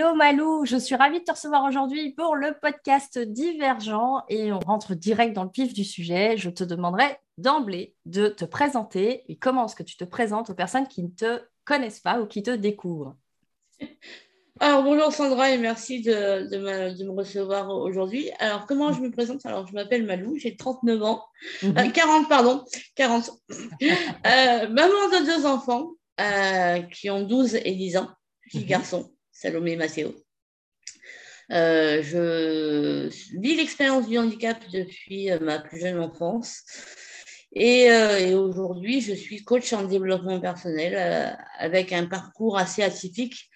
Hello Malou, je suis ravie de te recevoir aujourd'hui pour le podcast Divergent et on rentre direct dans le pif du sujet. Je te demanderai d'emblée de te présenter et comment est-ce que tu te présentes aux personnes qui ne te connaissent pas ou qui te découvrent? Alors bonjour Sandra et merci de, me, recevoir aujourd'hui. Alors comment je me présente? Alors je m'appelle Malou, j'ai 39 ans, 40 mhm. euh, pardon, 40. Euh, maman de deux enfants euh, qui ont 12 et 10 ans, fille mhm. Salomé Maceo. Euh, je vis l'expérience du handicap depuis euh, ma plus jeune enfance. Euh, et, aujourd'hui, je suis coach en développement personnel avec un parcours assez atypique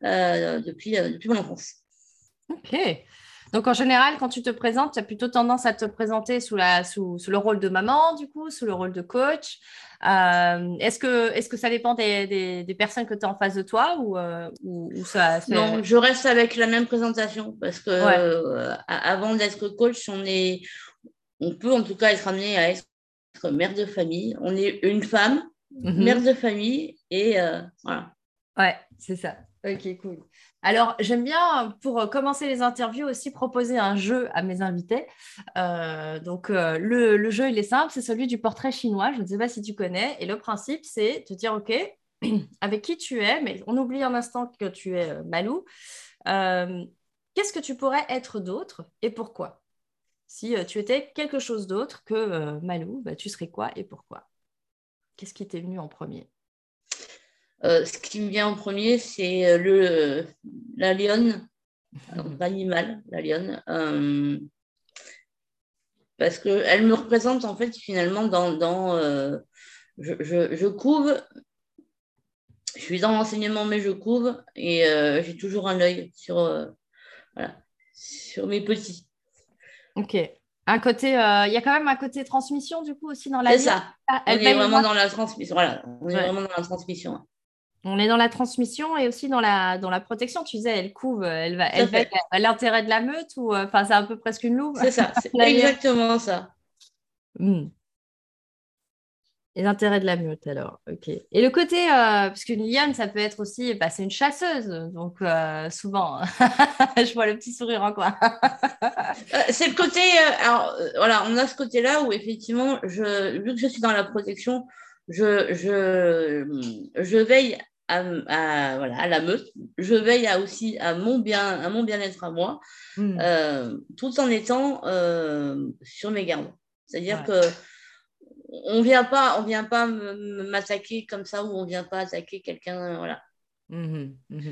depuis, depuis mon enfance. Ok. Donc, en général, quand tu te présentes, tu as plutôt tendance à te présenter sous, la, sous, le rôle de maman, du coup, sous le rôle de coach. Euh, est-ce, que, est que ça dépend des, des, personnes que tu as en face de toi ou, euh, ou, ça Non, je reste avec la même présentation parce que euh, avant d'être coach, on, est, on peut en tout cas être amené à être mère de famille. On est une femme, mhm. mère de famille et voilà. Ouais, c'est ça. Ok, cool. Alors, j'aime bien, pour commencer les interviews, aussi proposer un jeu à mes invités. Euh, donc, euh, le, jeu, il est simple, c'est celui du portrait chinois. Je ne sais pas si tu connais. Et le principe, c'est de dire, OK, avec qui tu es, mais on oublie un instant que tu es euh, Malou. Qu'est-ce que tu pourrais être d'autre et pourquoi? Si tu étais quelque chose d'autre que Malou, bah, tu serais quoi et pourquoi? Qu'est-ce qui t'est venu en premier? Euh, ce qui me vient en premier, c'est euh, le, la lionne, l'animal, la lionne, euh, parce qu'elle me représente en fait finalement dans... dans je, je, je, couve, je suis dans l'enseignement mais je couve et j'ai toujours un œil sur, voilà, sur mes petits. Ok. Un côté, il y a quand même un côté transmission du coup aussi dans la C'est ça. Ah, on est vraiment dans la transmission. Voilà, on est vraiment dans la transmission. On est dans la transmission et aussi dans la, dans la protection. Tu disais, elle couve, elle va, elle va l'intérêt de la meute ou euh, enfin c'est un peu presque une louve. C'est ça, c'est exactement ça. Hmm. Les intérêts de la meute, alors, ok. Et le côté, euh, parce qu'une lionne, ça peut être aussi, bah, c'est une chasseuse, donc euh, souvent, je vois le petit sourire en coin. c'est le côté, alors voilà, on a ce côté-là où effectivement, je, vu que je suis dans la protection, je, je, je veille à, voilà, à la meute. Je veille à aussi à mon bien, à mon bien-être à moi, hmm. euh, tout en étant euh, sur mes gardes. C'est-à-dire que on vient pas, on vient pas m'attaquer comme ça ou on vient pas attaquer quelqu'un, voilà. Mmh mmh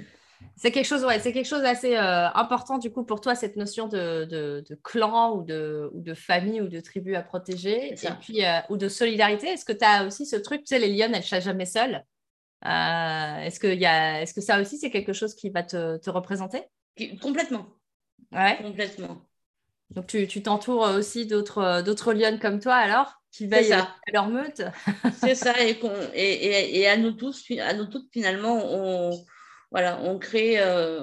c'est quelque chose, ouais, c'est quelque chose d'assez euh, important du coup pour toi cette notion de, de, clan ou de, ou de famille ou de tribu à protéger et puis ou de solidarité. Est-ce que tu as aussi ce truc, tu sais, les lionnes elles chassent jamais seules? Euh, est-ce que, y a, est-ce que ça aussi, c'est quelque chose qui va te, te représenter? Complètement. Ouais. Complètement. Donc, tu, tu t'entoures aussi d'autres, d'autres lionnes comme toi, alors, qui veillent à leur meute? C'est ça. Et, et, et, à nous tous, à nous toutes, finalement, on, voilà, on crée, euh,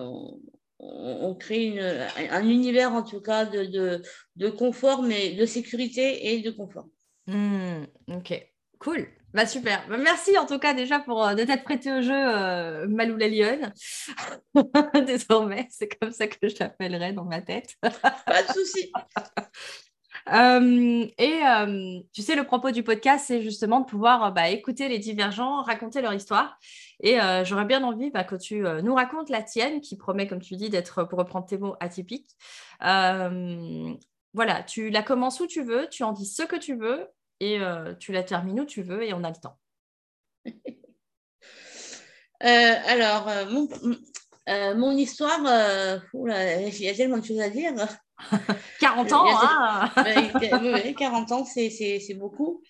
on, crée une, un univers, en tout cas, de, de, de, confort, mais de sécurité et de confort. Mmh, ok, cool. Bah super. Bah, merci en tout cas déjà pour euh, de t'être prêté au jeu euh, Malou la lionne. Désormais, c'est comme ça que je t'appellerai dans ma tête. Pas de souci. Euh, et tu sais, le propos du podcast, c'est justement de pouvoir bah, écouter les divergents, raconter leur histoire. Et j'aurais bien envie bah, que tu nous racontes la tienne, qui promet, comme tu dis, d'être, pour reprendre tes mots, atypique. voilà, tu la commences où tu veux, tu en dis ce que tu veux, et euh, tu la termines où tu veux et on a le temps. Euh, alors, euh, mon, mon, histoire, il y a tellement de choses à dire. 40 ans, hein 40 ans, c'est beaucoup.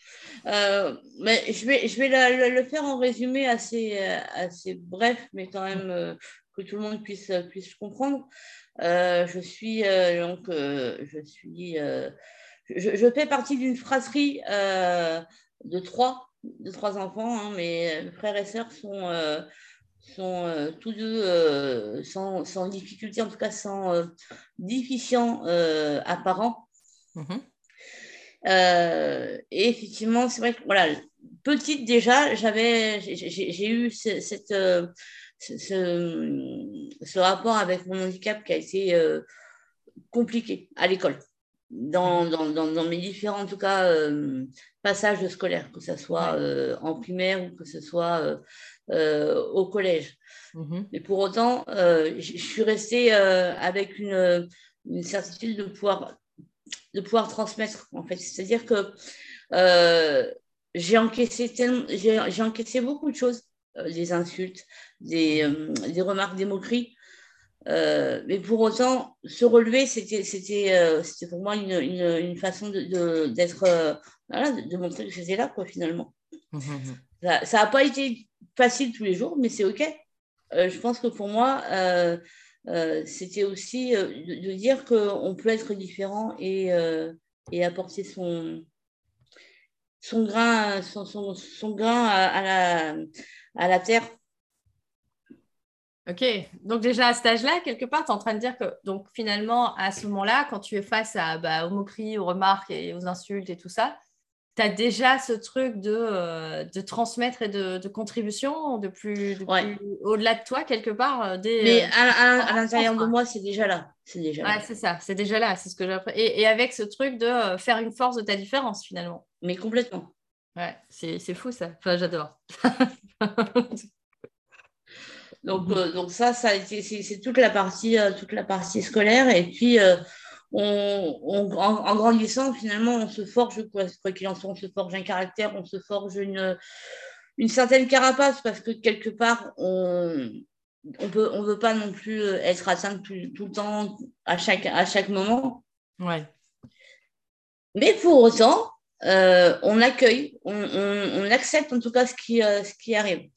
mais je vais, je vais le faire en résumé assez, assez bref, mais quand même que tout le monde puisse, puisse comprendre. je suis donc, je suis je, fais partie d'une fratrie euh, de trois, de trois enfants. Hein, mes frères et sœurs sont, euh, sont euh, tous deux sans, sans, difficulté, en tout cas sans déficient apparent. Mhm. et effectivement, c'est vrai que voilà, petite déjà, j'avais, j'ai eu cette, ce, rapport avec mon handicap qui a été compliqué à l'école. Dans, dans, dans, mes différents, en tout cas, passages scolaires, que ce soit en primaire ou que ce soit au collège. Mmh Mais pour autant, je suis restée avec une, une certitude de pouvoir de pouvoir transmettre, en fait. C'est-à-dire que euh, j'ai encaissé, j'ai encaissé beaucoup de choses, euh, des insultes, des, euh, des, remarques, des moqueries. Mais pour autant, se relever, c'était c'était pour moi une, une, une façon d'être, de, voilà, de, montrer que j'étais là, quoi, finalement. Mmh, mmh, ça n'a pas été facile tous les jours, mais c'est OK. je pense que pour moi, euh, c'était aussi euh, de, dire qu'on peut être différent et, euh, et apporter son, son grain, son, son, grain à, la, à la terre. Ok, donc déjà à cet âge-là, quelque part, tu es en train de dire que donc finalement, à ce moment-là, quand tu es face à, bah, aux moqueries, aux remarques et aux insultes et tout ça, tu as déjà ce truc de, euh, de transmettre et de, de contribution de plus, au-delà de toi quelque part euh, des, mais euh, à, l'intérieur de moi c'est déjà là. C'est déjà ouais, c'est ça. C'est déjà là. C'est ce que j'ai et, et, avec ce truc de faire une force de ta différence finalement. Mais complètement. Ouais. C'est, fou ça. Enfin j'adore donc, donc ça ça c'est, toute la partie toute la partie scolaire et puis on, en, grandissant, finalement, on se forge, quoi, qu'il en soit, on se forge un caractère, on se forge une, une certaine carapace, parce que quelque part, on on peut, on veut pas non plus être atteint tout, le temps, à chaque, à chaque moment. Ouais. Mais pour autant, euh, on accueille, on, on, accepte en tout cas ce qui, euh, ce qui arrive.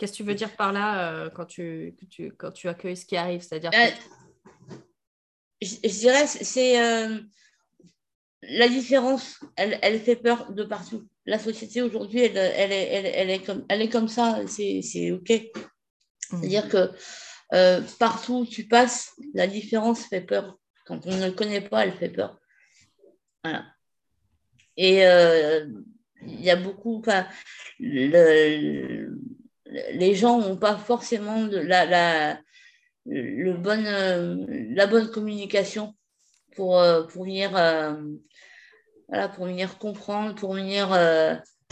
Qu'est-ce que tu veux dire par là euh, quand, tu, tu, quand tu accueilles ce qui arrive? C'est-à-dire je, dirais, c'est euh, la différence, elle, elle, fait peur de partout. La société aujourd'hui, elle, elle, elle, elle, est comme, elle est comme ça, c'est OK. C'est-à-dire que euh, partout où tu passes, la différence fait peur. Quand on ne le connaît pas, elle fait peur. Voilà. Et il y a beaucoup. Le, les gens n'ont pas forcément de, la, la, le bon, euh, la bonne communication pour, euh, pour, venir, euh, voilà, pour venir comprendre, pour venir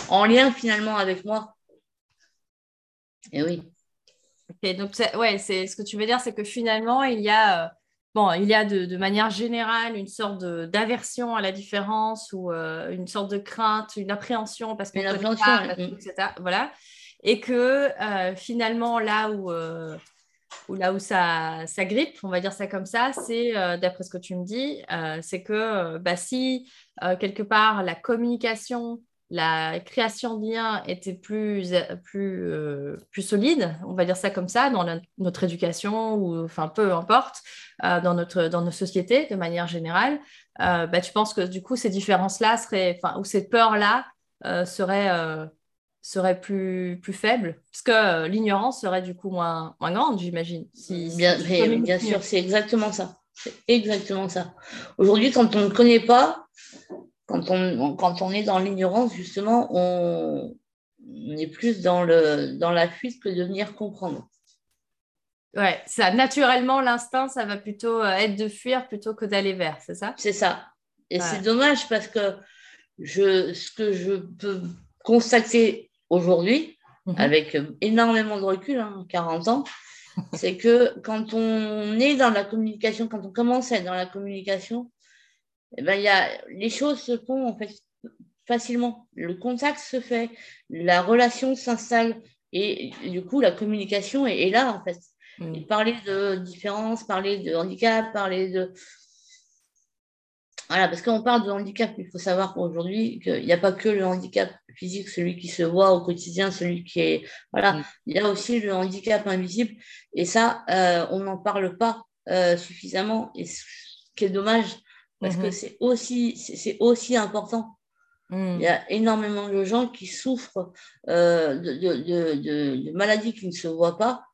en lien finalement avec moi. Et oui. Donc ouais, c'est ce que tu veux dire, c'est que finalement, il y a, bon, il y a de, de manière générale une sorte d'aversion à la différence ou une sorte de crainte, une appréhension parce que etc. Voilà. Et que finalement, là où ou là où ça, grippe, on va dire ça comme ça, c'est, euh, d'après ce que tu me dis, euh, c'est que euh, bah, si quelque part la communication, la création de liens était plus, plus, plus solide, on va dire ça comme ça, dans notre éducation, ou enfin peu importe, dans, notre, dans nos sociétés de manière générale, bah, tu penses que du coup ces différences-là seraient, ou ces peurs-là seraient serait plus, plus faible Parce que euh, l'ignorance serait du coup moins, moins grande, j'imagine. bien, bien sûr, c'est exactement ça. C'est exactement ça. Aujourd'hui, quand on ne connaît pas, quand on, quand on est dans l'ignorance, justement, on, est plus dans, le, dans la fuite que de venir comprendre. Ouais, ça, naturellement, l'instinct, ça va plutôt euh, être de fuir plutôt que d'aller vers, c'est ça? C'est ça. Et c'est dommage parce que je, ce que je peux constater aujourd'hui, mhm. avec euh, énormément de recul, 40 hein, ans, c'est que quand on est dans la communication, quand on commence à être dans la communication, eh ben, y a, les choses se font en fait facilement. Le contact se fait, la relation s'installe et du coup la communication est, là en fait. Mhm. parler de différence, parler de handicap, parler de, voilà, parce qu'on parle de handicap, il faut savoir qu'aujourd'hui, qu'il n'y a pas que le handicap physique, celui qui se voit au quotidien, celui qui est. Voilà, mm. il y a aussi le handicap invisible. Et ça, euh, on n'en parle pas euh, suffisamment. Et ce qui est dommage, parce que mm-hmm. c'est aussi, c'est aussi important. Mm. Il y a énormément de gens qui souffrent euh, de, de, de, de, maladies qui ne se voient pas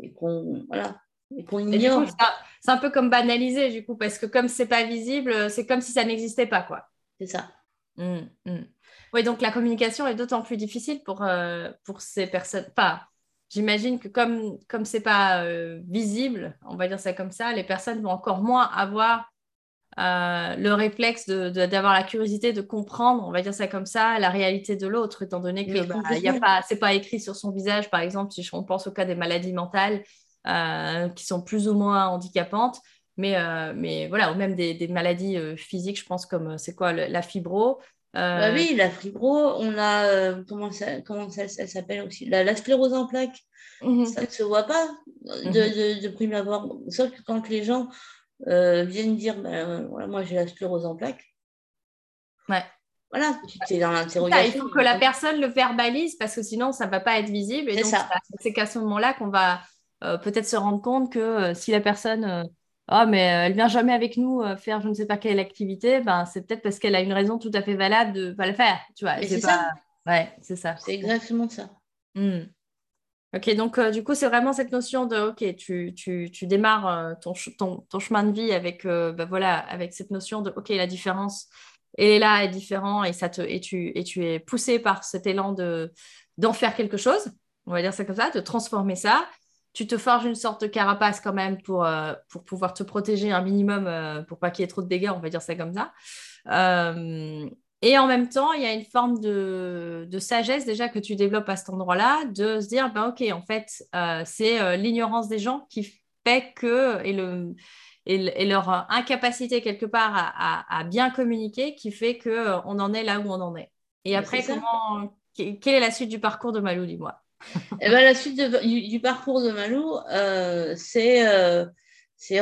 et qu'on voilà, c'est un peu comme banaliser, du coup, parce que comme c'est pas visible, c'est comme si ça n'existait pas, quoi. C'est ça. Mmh, mmh. Oui, donc la communication est d'autant plus difficile pour, euh, pour ces personnes. J'imagine que comme comme c'est pas euh, visible, on va dire ça comme ça, les personnes vont encore moins avoir euh, le réflexe d'avoir la curiosité de comprendre, on va dire ça comme ça, la réalité de l'autre, étant donné que bah, y a pas, c'est pas écrit sur son visage, par exemple, si on pense au cas des maladies mentales qui sont plus ou moins handicapantes, mais, mais voilà, ou même des, des maladies physiques, je pense comme c'est quoi la fibro, bah oui, la fibro, on a, euh, comment ça, comment ça, s'appelle aussi? La, sclérose en plaques. Mhm. Ça ne se voit pas de, mhm. de, prime abord. Sauf que quand les gens euh, viennent dire, bah, voilà, moi j'ai la sclérose en plaques. Ouais. Voilà, c'est dans l'interrogation. Il faut que la personne le verbalise parce que sinon ça ne va pas être visible. Et donc, c'est qu'à ce moment-là qu'on va euh, peut-être se rendre compte que si la personne oh, mais euh, elle vient jamais avec nous euh, faire je ne sais pas quelle activité, ben, c'est peut-être parce qu'elle a une raison tout à fait valable de ne pas le faire. Tu vois, c'est ça. Ouais, c'est ça. C'est exactement ça. Hmm. Ok, donc euh, du coup, c'est vraiment cette notion de, ok, tu, tu, tu démarres ton, ton, ton, chemin de vie avec, ben, voilà, avec cette notion de, ok, la différence est là, est différent, et, ça te, et, tu, et tu es poussé par cet élan de, d'en faire quelque chose, on va dire ça comme ça, de transformer ça tu te forges une sorte de carapace quand même pour, euh, pour pouvoir te protéger un minimum, euh, pour pas qu'il y ait trop de dégâts, on va dire ça comme ça. Euh, et en même temps, il y a une forme de, sagesse déjà que tu développes à cet endroit-là, de se dire, ben, ok, en fait, c'est l'ignorance des gens qui fait que, et, le, et, leur incapacité quelque part à, bien communiquer, qui fait qu'on en est là où on en est. Et après, comment, quelle est la suite du parcours de Malou, dis-moi? Et eh ben, la suite du, parcours de Malou, euh, c'est euh,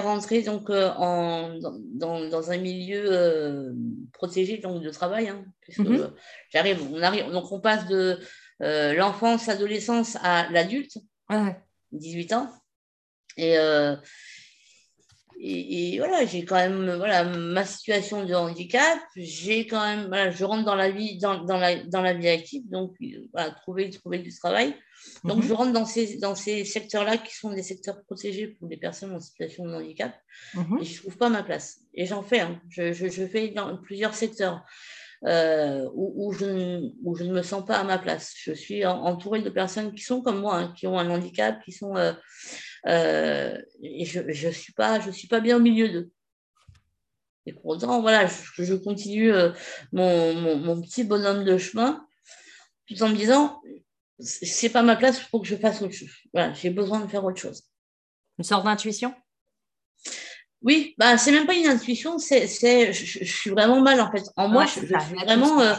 rentrer donc, euh, en, dans, dans, un milieu protégé donc, de travail. Hein, puisque mhm. j'arrive, on arrive, donc on passe de l'enfance, l'adolescence à l'adulte, 18 ans. Et, et, voilà, j'ai quand même voilà, ma situation de handicap. J'ai quand même, voilà, je rentre dans la vie, dans, dans, la, dans la vie active, donc voilà, trouver, trouver du travail. Donc, je mhm. rentre dans ces, dans ces secteurs-là qui sont des secteurs protégés pour les personnes en situation de handicap mhm. et je ne trouve pas ma place. Et j'en fais, hein. je, je, fais dans plusieurs secteurs euh, où, où, je, où, je, ne me sens pas à ma place. Je suis entourée de personnes qui sont comme moi, hein, qui ont un handicap, qui sont. Euh, euh, et je ne suis, pas, je suis pas bien au milieu d'eux. Et pour autant, voilà, je, je continue mon, mon, mon, petit bonhomme de chemin tout en me disant c'est pas ma place, il faut que je fasse autre chose. Voilà, j'ai besoin de faire autre chose. Une sorte d'intuition? Oui, bah, c'est même pas une intuition, c'est, c'est, je, suis vraiment mal en fait. En moi, je, suis vraiment euh,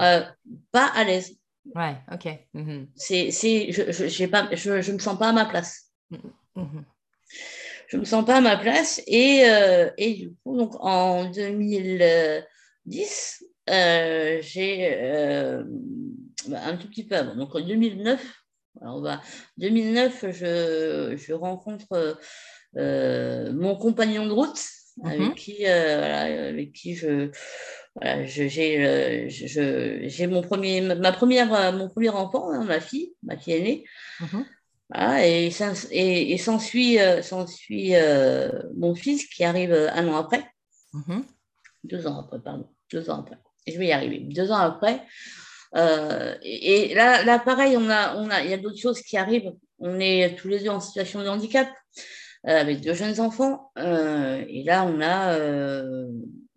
euh, pas à l'aise. Ouais, ok. Mhm. C'est, c'est, je, j'ai pas, je, je me sens pas à ma place. Mhm. Mhm. Je me sens pas à ma place et, euh, et du coup, donc en 2010, j'ai bah, un tout petit peu avant. Donc en 2009, alors, va 2009 je, je rencontre euh, mon compagnon de route avec, mhm. qui, euh, voilà, avec qui je, voilà, j'ai euh, j'ai mon premier, ma première, mon premier enfant, hein, ma fille, ma fille aînée. Mhm. Voilà, et, et, et s'ensuit mon fils qui arrive un an après. Mhm. Deux ans après, pardon. Deux ans après. je vais y arriver. Deux ans après, euh, et, là, là, pareil, on a, on a, il y a d'autres choses qui arrivent. On est tous les deux en situation de handicap euh, avec deux jeunes enfants. Euh, et là, on a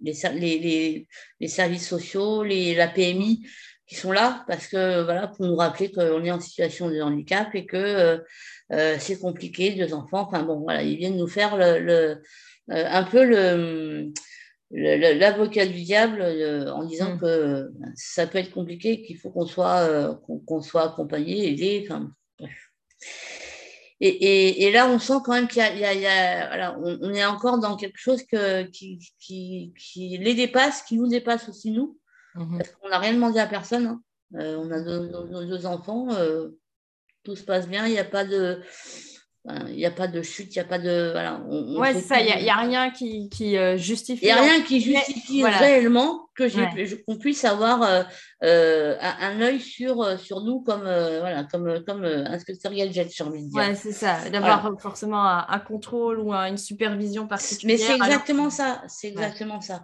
les, les, les, services sociaux, les, la PMI qui sont là parce que voilà pour nous rappeler qu'on est en situation de handicap et que c'est compliqué, deux enfants. Enfin bon, voilà, ils viennent nous faire le, le un peu le l'avocat du diable euh, en disant mm. que ça peut être compliqué, qu'il faut qu'on soit, euh, qu'on soit accompagné, aidé. Enfin, et, et, et, là, on sent quand même qu'il y a, il y a, voilà, on, est encore dans quelque chose que, qui, qui, qui, les dépasse, qui nous dépasse aussi nous, mm-hmm. parce qu'on n'a rien demandé à personne. Hein. Euh, on a nos deux enfants, tout se passe bien, il n'y a pas de il n'y a pas de chute, il n'y a pas de. Voilà, ouais, c'est ça, il n'y a, rien qui, qui euh, justifie. Il n'y a rien qui justifie réellement que qu'on puisse avoir euh, euh, un, œil sur, sur nous comme, voilà, comme, comme inspecteur Gadget, j'ai envie de dire. Ouais, c'est ça, d'avoir forcément un, contrôle ou une supervision particulière. Mais c'est exactement ça, c'est exactement ça.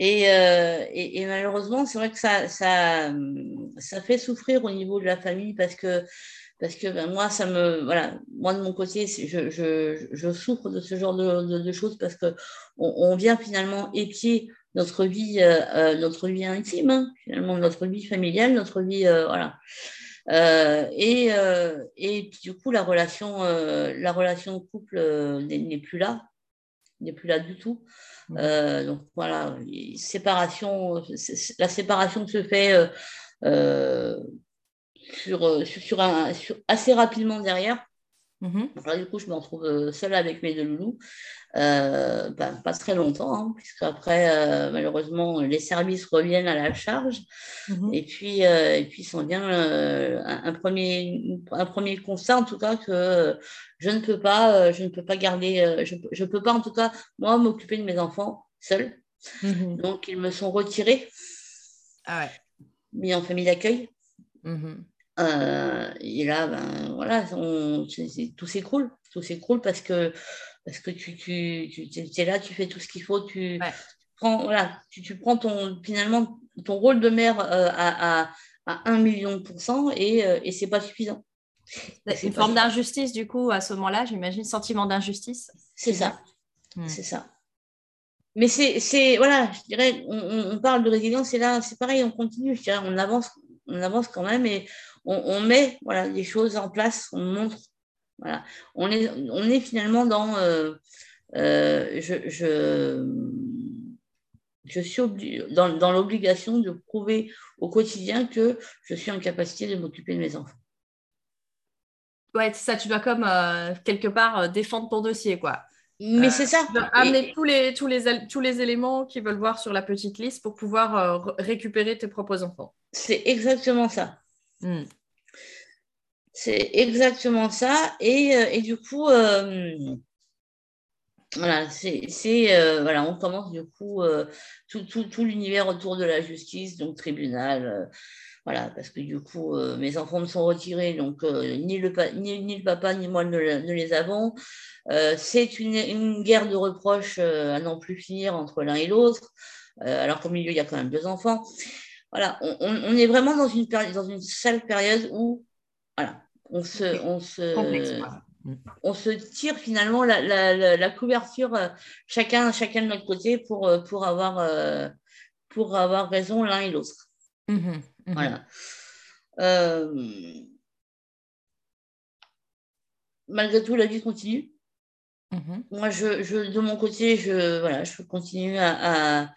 Et, et, malheureusement, c'est vrai que ça, ça, ça fait souffrir au niveau de la famille parce que parce que ben, moi, ça me, voilà, moi de mon côté, je, je, je, souffre de ce genre de, de, choses parce que on, vient finalement épier notre vie, euh, euh, notre vie intime, hein, finalement notre vie familiale, notre vie, euh, voilà. et, et puis du coup, la relation, la relation couple n'est plus là, n'est plus là du tout. Mmh. donc voilà, séparation, la séparation se fait sur, sur, un, sur, assez rapidement derrière. Mhm. du coup, je me retrouve euh, seule avec mes deux loulous. Euh, ben, pas très longtemps, hein, puisque après, euh, malheureusement, les services reviennent à la charge. Mhm. Et puis, et puis s'en vient un, premier, un premier constat, en tout cas, que je ne peux pas, je ne peux pas garder, je ne peux pas, en tout cas, moi, m'occuper de mes enfants seule. Mhm. Donc, ils me sont retirés, ah mis en famille d'accueil. Euh, et là, ben, voilà, tout s'écroule. Tout s'écroule parce que, parce que tu, tu, tu es là, tu fais tout ce qu'il faut, tu, prends, voilà, tu, tu, prends ton, finalement ton rôle de mère euh, à, à, à 1 million de pourcents et, euh, et c'est pas suffisant. C'est une forme d'injustice, du coup, à ce moment-là, j'imagine, sentiment d'injustice. C'est ça. Hmm. C'est ça. Mais c'est, voilà, je dirais, on, on, parle de résilience, et là, c'est pareil, on continue, je dirais, on avance, on avance quand même, et on, met voilà, des choses en place, on montre. Voilà. On, est, on est finalement dans. Euh, euh, je, je, suis dans, l'obligation de prouver au quotidien que je suis en capacité de m'occuper de mes enfants. Ouais, c'est ça, tu dois comme euh, quelque part défendre ton dossier, quoi. Mais c'est ça. Amener tous, les, tous, les, tous les éléments qu'ils veulent voir sur la petite liste pour pouvoir récupérer tes propres enfants. C'est exactement ça. Hmm. C'est exactement ça. Et, euh, et du coup, euh, voilà, c'est, euh, voilà, on commence du coup tout, l'univers autour de la justice, donc tribunal. voilà, parce que du coup, mes enfants me sont retirés, donc ni, le ni, le papa ni moi ne, les avons. c'est une, guerre de reproches à n'en plus finir entre l'un et l'autre, alors qu'au milieu, il y a quand même deux enfants. Voilà, on, est vraiment dans une, sale période où, on se, on se, on se tire finalement la, couverture euh, chacun, chacun de notre côté pour, euh, pour, avoir, euh, pour avoir raison l'un et l'autre. Mmh mmh voilà. malgré tout, la vie continue. Mmh Moi, je, je, de mon côté, je, voilà, je continue à, à,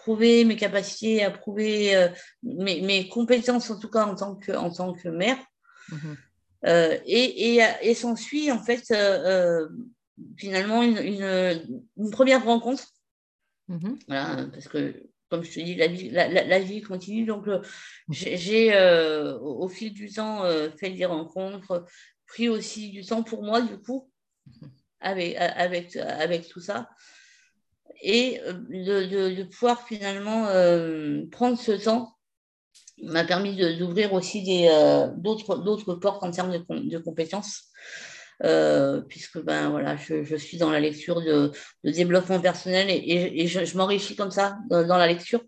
prouver mes capacités, à prouver euh, mes, compétences, en tout cas en tant que, en tant que mère. Mhm. Euh, et, et, et s'ensuit, en fait, euh, finalement, une, une, première rencontre. Mhm. Voilà, parce que, comme je te dis, la vie, la, vie continue. Donc, mhm. j'ai, au, au, fil du temps, fait des rencontres, pris aussi du temps pour moi, du coup, avec, avec, avec tout ça et euh, de, pouvoir finalement euh, prendre ce temps m'a permis d'ouvrir aussi euh, d'autres portes en termes de, compétences. puisque ben voilà, je, suis dans la lecture de, développement personnel et, je, m'enrichis comme ça dans, la lecture.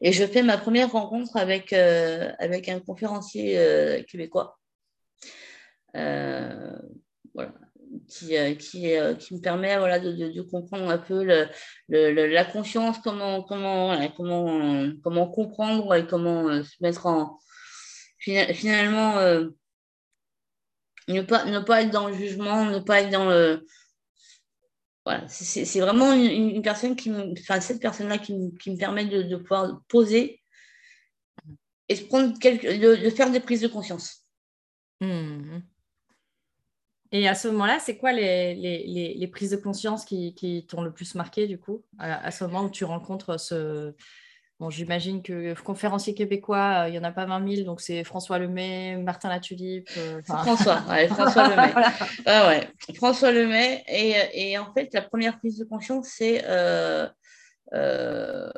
Et je fais ma première rencontre avec, avec un conférencier québécois. voilà, qui, euh, qui, euh, qui, me permet voilà, de, de, comprendre un peu le, le, la conscience, comment, comment, comment, comment comprendre et comment euh, se mettre en. Finalement, ne, pas, ne pas être dans le jugement, ne pas être dans le. Voilà, c'est vraiment une, personne qui enfin, cette personne-là qui, qui, me permet de, de, pouvoir poser et de, prendre quelques, de, faire des prises de conscience. Mmh. Et à ce moment-là, c'est quoi les, les, les, prises de conscience qui, qui t'ont le plus marqué, du coup, à, ce moment où tu rencontres ce... Bon, j'imagine que conférencier québécois, euh, il n'y en a pas 20 000, donc c'est François Lemay, Martin Latulippe. Euh, François, ouais, François Lemay. ah, ouais. François Lemay. Et, et, en fait, la première prise de conscience, c'est euh, euh,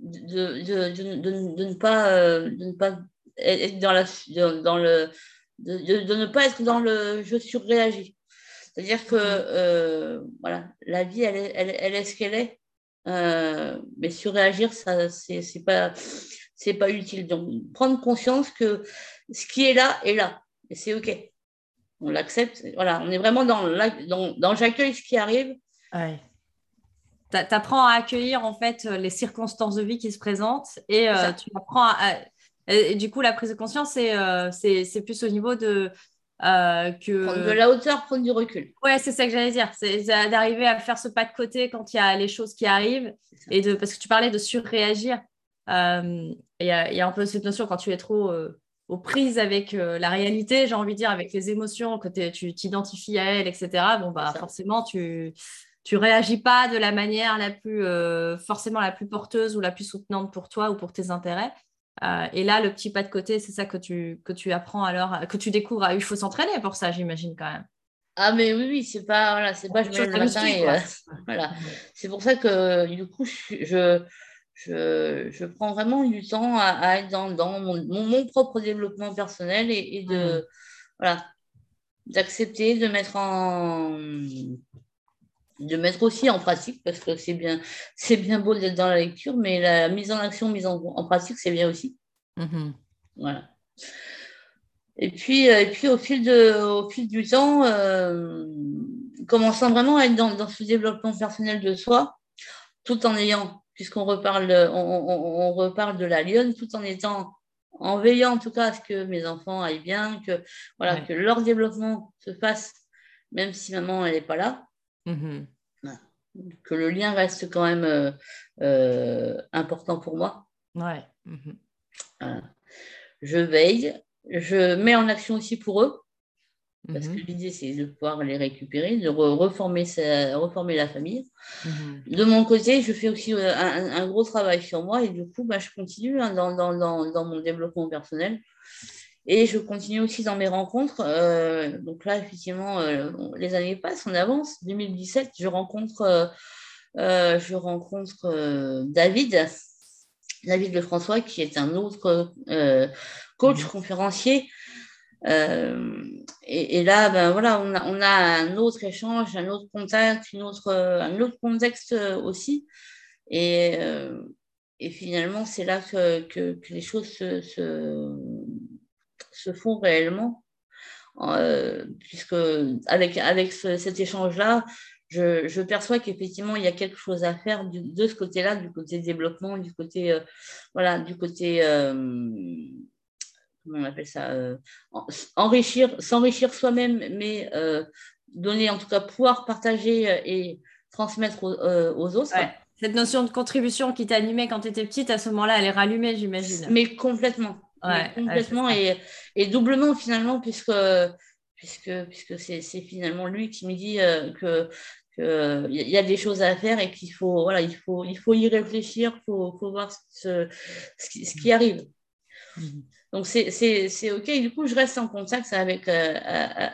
de, de, de, de, ne pas, de ne pas être dans, la, dans le de, ne pas être dans le je surréagis. C'est-à-dire que euh, voilà, la vie, elle, elle, elle, est ce qu'elle est. mais surréagir, ça, c'est pas, c'est pas utile. Donc, prendre conscience que ce qui est là est là, et c'est OK. On l'accepte. Voilà, on est vraiment dans, dans, dans j'accueille ce qui arrive. Ouais. Tu apprends à accueillir en fait les circonstances de vie qui se présentent et tu apprends à, et, du coup, la prise de conscience, c'est euh, plus au niveau de. Euh, que... Prendre de la hauteur, prendre du recul. Ouais, c'est ça que j'allais dire. C'est d'arriver à faire ce pas de côté quand il y a les choses qui arrivent. Et de, parce que tu parlais de surréagir. Euh, il y, a, y, a un peu cette notion quand tu es trop aux prises avec la réalité, j'ai envie de dire, avec les émotions, que tu t'identifies à elles, etc. Bon, bah, forcément, tu tu réagis pas de la manière la plus forcément la plus porteuse ou la plus soutenante pour toi ou pour tes intérêts. Euh, et là, le petit pas de côté, c'est ça que tu, que tu apprends alors, que tu découvres. Il faut s'entraîner pour ça, j'imagine quand même. Ah, mais oui, oui, c'est pas, voilà, c'est pas je le matin et, euh, voilà. C'est pour ça que du coup, je, je, je prends vraiment du temps à, être dans, dans mon, mon, propre développement personnel et, de, mmh. voilà, d'accepter, de mettre en de mettre aussi en pratique, parce que c'est bien, c'est bien beau d'être dans la lecture, mais la mise en action, mise en, pratique, c'est bien aussi. Mm-hmm. Voilà. Et puis, euh, et puis au, fil de, au fil du temps, euh, commençant vraiment à être dans, ce développement personnel de soi, tout en ayant, puisqu'on reparle, on, reparle de la lionne, tout en étant, en veillant en tout cas à ce que mes enfants aillent bien, que, voilà, que leur développement se fasse, même si maman elle n'est pas là. Mhm. Que le lien reste quand même euh, euh, important pour moi. Ouais. Mhm. Je veille, je mets en action aussi pour eux, parce que l'idée c'est de pouvoir les récupérer, de reformer, reformer la famille. De mon côté, je fais aussi euh, un, gros travail sur moi et du coup, bah, je continue hein, dans, dans, dans, dans, mon développement personnel. Et je continue aussi dans mes rencontres. Euh, donc là, effectivement, euh, les années passent, on avance. 2017, je rencontre, euh, je rencontre David, David Lefrançois, qui est un autre coach, mmh. conférencier. Et, là, ben voilà, on a, on a, un autre échange, un autre contact, une autre, un autre contexte aussi. Et, et finalement, c'est là que, que, les choses se, se se font réellement, euh, puisque avec, avec cet échange-là, je, perçois qu'effectivement, il y a quelque chose à faire de ce côté-là, du côté développement, du côté, euh, voilà, du côté, euh, comment on appelle ça, enrichir, s'enrichir soi-même, mais donner, en tout cas, pouvoir partager et transmettre aux, autres. Cette notion de contribution qui t'animait quand tu étais petite, à ce moment-là, elle est rallumée, j'imagine. Mais complètement complètement et, et, doublement finalement, puisque, puisque, puisque c'est, finalement lui qui me dit euh, que qu'il y a des choses à faire et qu'il faut, voilà, il faut, il faut y réfléchir, il faut, faut, voir ce, ce, qui, ce, qui, arrive. Mhm. Donc c'est OK. Du coup, je reste en contact avec, euh,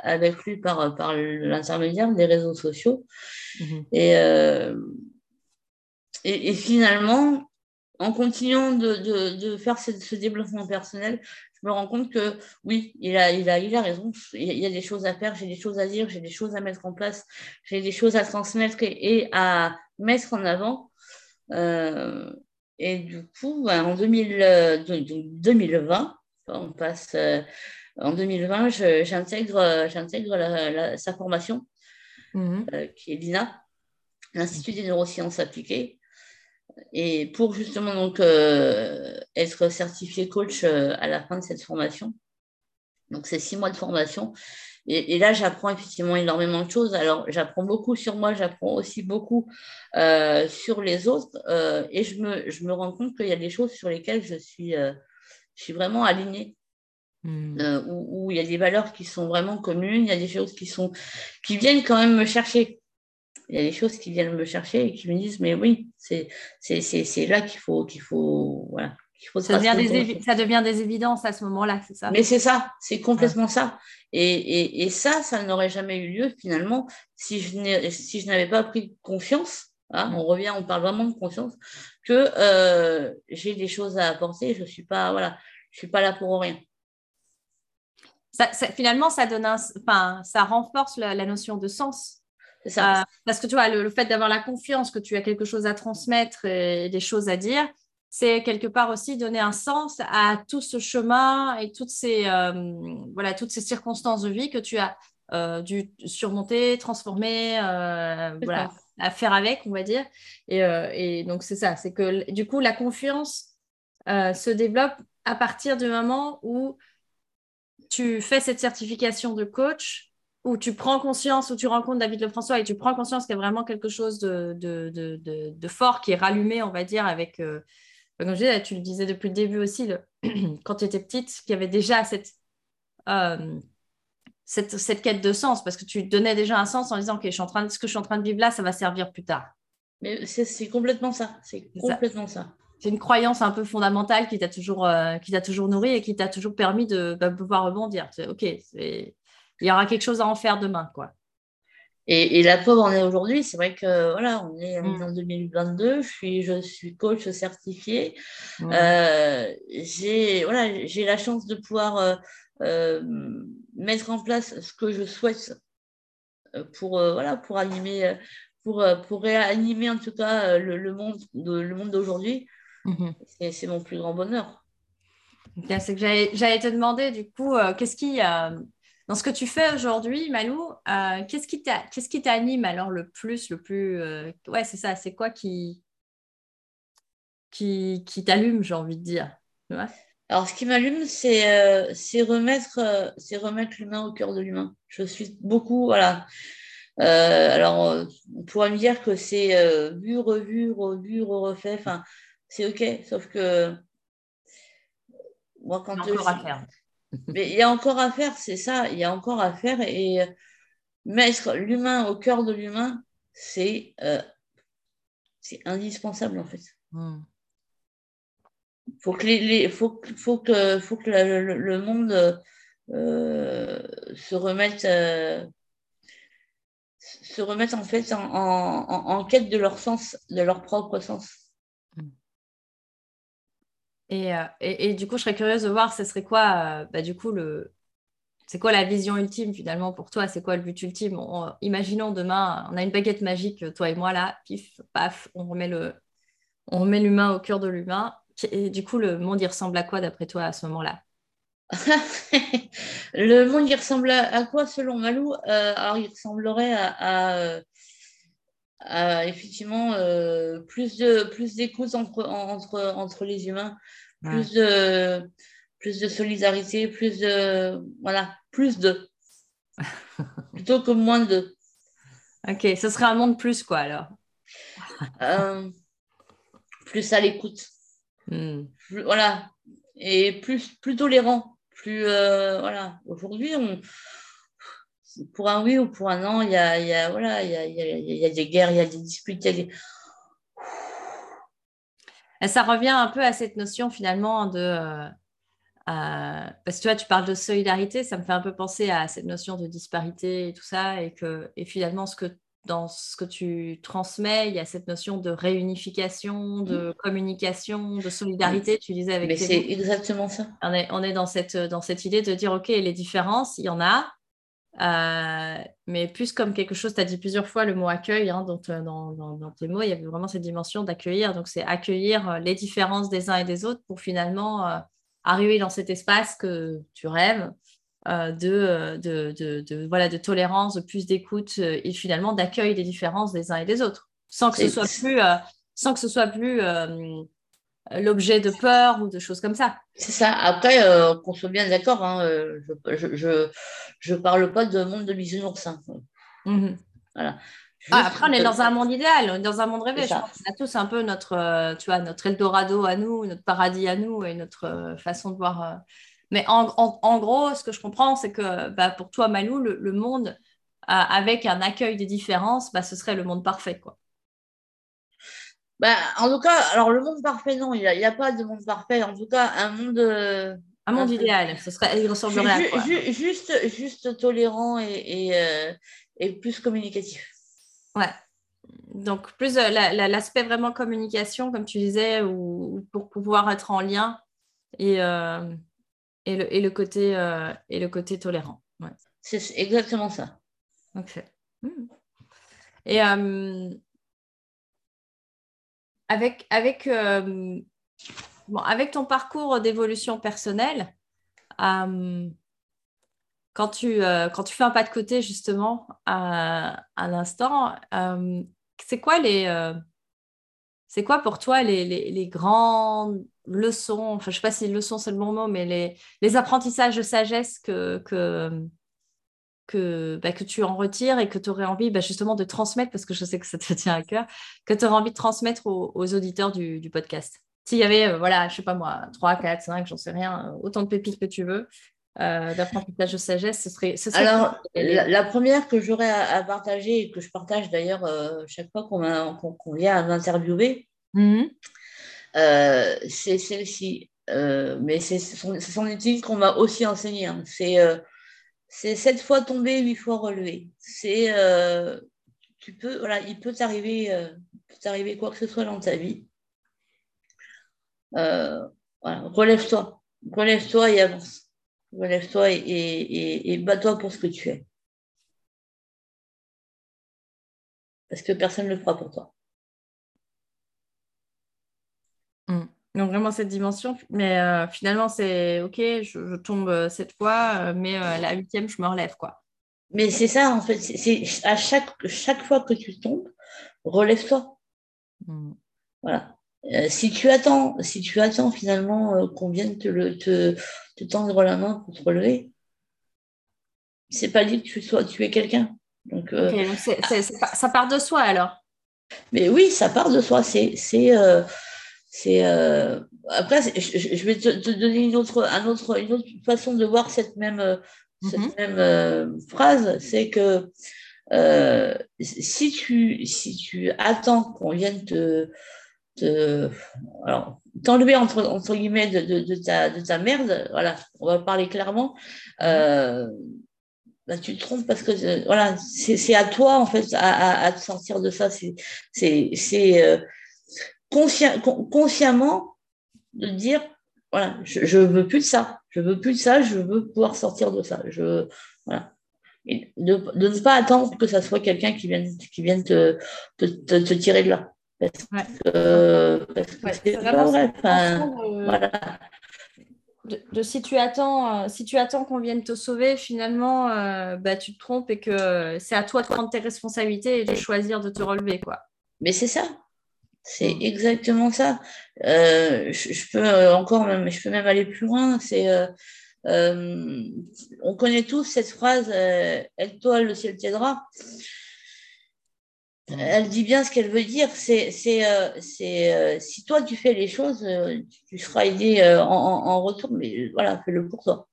avec lui par, par l'intermédiaire des réseaux sociaux. Mhm. Et, euh, et, et, finalement, en continuant de, faire ce, développement personnel, je me rends compte que oui, il a, il a, il a raison. Il y a des choses à faire, j'ai des choses à dire, j'ai des choses à mettre en place, j'ai des choses à transmettre et, à mettre en avant. Euh, et du coup, ben, en 2020, on passe euh, en 2020, j'intègre, j'intègre sa formation, mmh euh, qui est l'INA, l'Institut des neurosciences appliquées et pour justement donc euh, être certifié coach euh, à la fin de cette formation. Donc c'est six mois de formation. Et, là, j'apprends effectivement énormément de choses. Alors, j'apprends beaucoup sur moi, j'apprends aussi beaucoup euh, sur les autres. et je me, je me rends compte qu'il y a des choses sur lesquelles je suis, je suis vraiment alignée. Hmm. Où, où, il y a des valeurs qui sont vraiment communes, il y a des choses qui, sont, qui viennent quand même me chercher il y a des choses qui viennent me chercher et qui me disent mais oui c'est là qu'il faut qu'il faut voilà faut ça devient, des ça devient des évidences à ce moment-là, c'est ça? Mais c'est ça, c'est complètement ça. Et, et, et, ça, ça n'aurait jamais eu lieu finalement si je si je n'avais pas pris confiance. Hein, on revient, on parle vraiment de confiance que euh, j'ai des choses à apporter. Je suis pas voilà, je suis pas là pour rien. Ça, finalement, ça donne un, enfin, ça renforce la, la notion de sens Ça. parce que tu vois, le, fait d'avoir la confiance que tu as quelque chose à transmettre et des choses à dire, c'est quelque part aussi donner un sens à tout ce chemin et toutes ces, voilà, toutes ces circonstances de vie que tu as dû surmonter, transformer, voilà, à faire avec, on va dire. Et, et donc, c'est ça, c'est que du coup, la confiance se développe à partir du moment où tu fais cette certification de coach, où tu prends conscience, où tu rencontres David Lefrançois et tu prends conscience qu'il y a vraiment quelque chose de, de, de, de fort qui est rallumé, on va dire, avec, euh, comme je disais, tu le disais depuis le début aussi, le, quand tu étais petite, qu'il y avait déjà cette, euh, cette, cette, quête de sens, parce que tu donnais déjà un sens en disant, OK, je suis en train ce que je suis en train de vivre là, ça va servir plus tard. Mais c'est complètement ça, c'est complètement ça c'est une croyance un peu fondamentale qui t'a toujours, euh, qui t'a toujours nourri et qui t'a toujours permis de bah, pouvoir rebondir. Ok, il y aura quelque chose à en faire demain, quoi. Et, la preuve en est aujourd'hui, c'est vrai que voilà, on est mm. en 2022, je suis, je suis coach certifié. Euh, j'ai voilà, j'ai la chance de pouvoir euh, mettre en place ce que je souhaite pour voilà pour animer pour, pour réanimer en tout cas le, monde le monde d'aujourd'hui Mhm. C'est mon plus grand bonheur. C'est que j'allais te demander, du coup, euh, qu'est-ce qui, euh, dans ce que tu fais aujourd'hui, Malou, euh, qu'est-ce qui t'anime alors le plus, le plus, ouais, c'est ça, c'est quoi qui, qui, qui t'allume, j'ai envie de dire. alors, ce qui m'allume, c'est c'est remettre, c'est remettre l'humain au cœur de l'humain. Je suis beaucoup, voilà. alors, on pourrait me dire que c'est vu, revu, revu, refait. Enfin, c'est OK. Sauf que moi, quand il Mais il y a encore à faire, c'est ça. Il y a encore à faire et mettre l'humain au cœur de l'humain, c'est euh, c'est indispensable en fait. Hmm. Faut que les, faut, faut, que faut que le, monde euh, se remette euh, se en fait en, en, en, quête de leur sens, de leur propre sens. Euh, et, du coup, je serais curieuse de voir, ce serait quoi, euh, bah, du coup, le... c'est quoi la vision ultime finalement pour toi? C'est quoi le but ultime? Imaginons demain, on a une baguette magique, toi et moi là, pif, paf, on remet le, on remet l'humain au cœur de l'humain. Et du coup, le monde, il ressemble à quoi d'après toi à ce moment-là? Le monde, il ressemble à, quoi selon Malou? Euh, Alors, il ressemblerait à, effectivement plus de plus d'écoute entre, entre, entre les humains plus de plus de solidarité, plus de voilà, plus de plutôt que moins de. Ok, ce serait un monde plus quoi alors. Euh, plus à l'écoute. Hmm. Voilà, et plus plus tolérant, plus euh, voilà. Aujourd'hui, on pour un oui ou pour un non, il y a, y a voilà, il y a, y a, des guerres, il y a des disputes, il y a des ça revient un peu à cette notion finalement de... Euh, euh, parce que tu vois, tu parles de solidarité, ça me fait un peu penser à cette notion de disparité et tout ça, et que et finalement, ce que, dans ce que tu transmets, il y a cette notion de réunification, de communication, de solidarité, tu disais avec Mais c'est exactement ça. On est, on est dans, cette, dans cette idée de dire, OK, les différences, il y en a, euh, mais plus comme quelque chose, tu as dit plusieurs fois le mot accueil hein, dans, dans, tes mots, il y avait vraiment cette dimension d'accueillir. Donc, c'est accueillir euh, les différences des uns et des autres pour finalement euh, arriver dans cet espace que tu rêves de, de, de, voilà, de tolérance, de plus d'écoute et finalement d'accueil des différences des uns et des autres, sans que ce soit plus, sans que ce soit plus l'objet de peur ou de choses comme ça. C'est ça. Après, euh, qu'on soit bien d'accord, hein, euh, je ne parle pas de monde de bisounours. Hein. Mhm. Voilà. Ah, après, on est dans un monde idéal, on est dans un monde rêvé. Je pense tous un peu notre, euh, tu vois, notre Eldorado à nous, notre paradis à nous et notre façon de voir. Mais en, en, gros, ce que je comprends, c'est que bah, pour toi, Malou, le, le monde avec un accueil des différences, bah, ce serait le monde parfait. Quoi. Bah, en tout cas, alors le monde parfait, non, il n'y a, pas de monde parfait. En tout cas, un monde. Euh, un monde idéal, ce serait, il ressemblerait à quoi? juste, juste tolérant et, euh, et, plus communicatif. Ouais. Donc, plus euh, l'aspect vraiment communication, comme tu disais, ou, pour pouvoir être en lien et, et, le, et, le, côté, et le côté tolérant. Ouais. C'est exactement ça. Ok. Hmm. Et avec, avec, bon, avec ton parcours d'évolution personnelle, quand tu, euh, quand tu fais un pas de côté, justement, à, à l'instant, euh, c'est quoi les. Euh, c'est quoi pour toi les, les, grandes leçons, enfin je ne sais pas si leçons c'est le bon mot, mais les, les apprentissages de sagesse que, que, bah, que tu en retires et que tu aurais envie bah, justement de transmettre, parce que je sais que ça te tient à cœur, que tu aurais envie de transmettre aux, aux auditeurs du, du podcast S'il y avait, voilà, je sais pas moi, 3, 4, 5, j'en sais rien, autant de pépites que tu veux, euh, d'apprentissage de sagesse, ce serait, Alors, la, première que j'aurais à, partager et que je partage d'ailleurs euh, chaque fois qu'on vient à m'interviewer, mhm. euh, c'est celle-ci. mais c'est son utilité qu'on m'a aussi enseigné. Hein. C'est sept fois tombé, huit fois relevé. C'est tu peux, voilà, il peut t'arriver t'arriver quoi que ce soit dans ta vie. Voilà, relève-toi, relève-toi et avance relève-toi et, bats-toi pour ce que tu es. Parce que personne ne le fera pour toi. Hmm. Donc vraiment cette dimension, mais euh, finalement c'est ok, je, tombe euh, cette fois, euh, mais la huitième je me relève quoi. Mais c'est ça en fait, c'est à chaque, chaque fois que tu tombes, relève-toi. Hmm. Voilà. Euh, si tu attends, si tu attends finalement qu'on vienne te, te, tendre la main pour te relever, c'est pas dit que tu sois tu es quelqu'un. Donc, ça part de soi alors. Mais oui, ça part de soi. C'est c'est après je, vais te, donner une autre, un autre, une autre façon de voir cette même, cette mhm. même phrase, c'est que si tu si tu attends qu'on vienne te alors, t'enlever entre, entre guillemets de, de, ta, de ta merde, voilà, on va parler clairement, euh, bah, tu te trompes parce que euh, voilà, c'est à toi en fait à, à, te sortir de ça. C'est euh, consciemment de dire voilà, je, je veux plus de ça, je veux plus de ça, je veux pouvoir sortir de ça. Je, voilà. Et de, de ne pas attendre que ça soit quelqu'un qui vienne, qui vienne te, te, te tirer de là. Parce que, c'est pas vrai. de, si tu attends, euh, si tu attends qu'on vienne te sauver, finalement, euh, bah, tu te trompes et que c'est à toi de prendre tes responsabilités et de choisir de te relever, quoi. Mais c'est ça. C'est mm. exactement ça. Euh, je, peux encore même, je peux même aller plus loin. C'est, on connaît tous cette phrase "Aide-toi, le ciel t'aidera". Elle dit bien ce qu'elle veut dire. C'est, euh, euh, si toi tu fais les choses, euh, tu seras aidé en, retour, mais voilà, fais-le pour toi.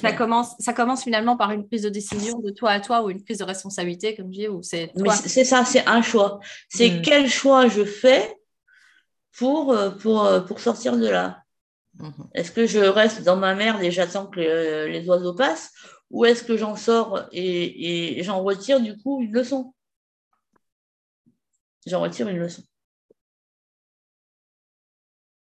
Ça, commence, ça commence finalement par une prise de décision de toi à toi ou une prise de responsabilité, comme je dis, ou c'est C'est ça, c'est un choix. C'est hmm. quel choix je fais pour, pour, pour sortir de là? Hmm. Est-ce que je reste dans ma merde et j'attends que les, oiseaux passent? Ou est-ce que j'en sors et, et j'en retire du coup une leçon? J'en retire une leçon.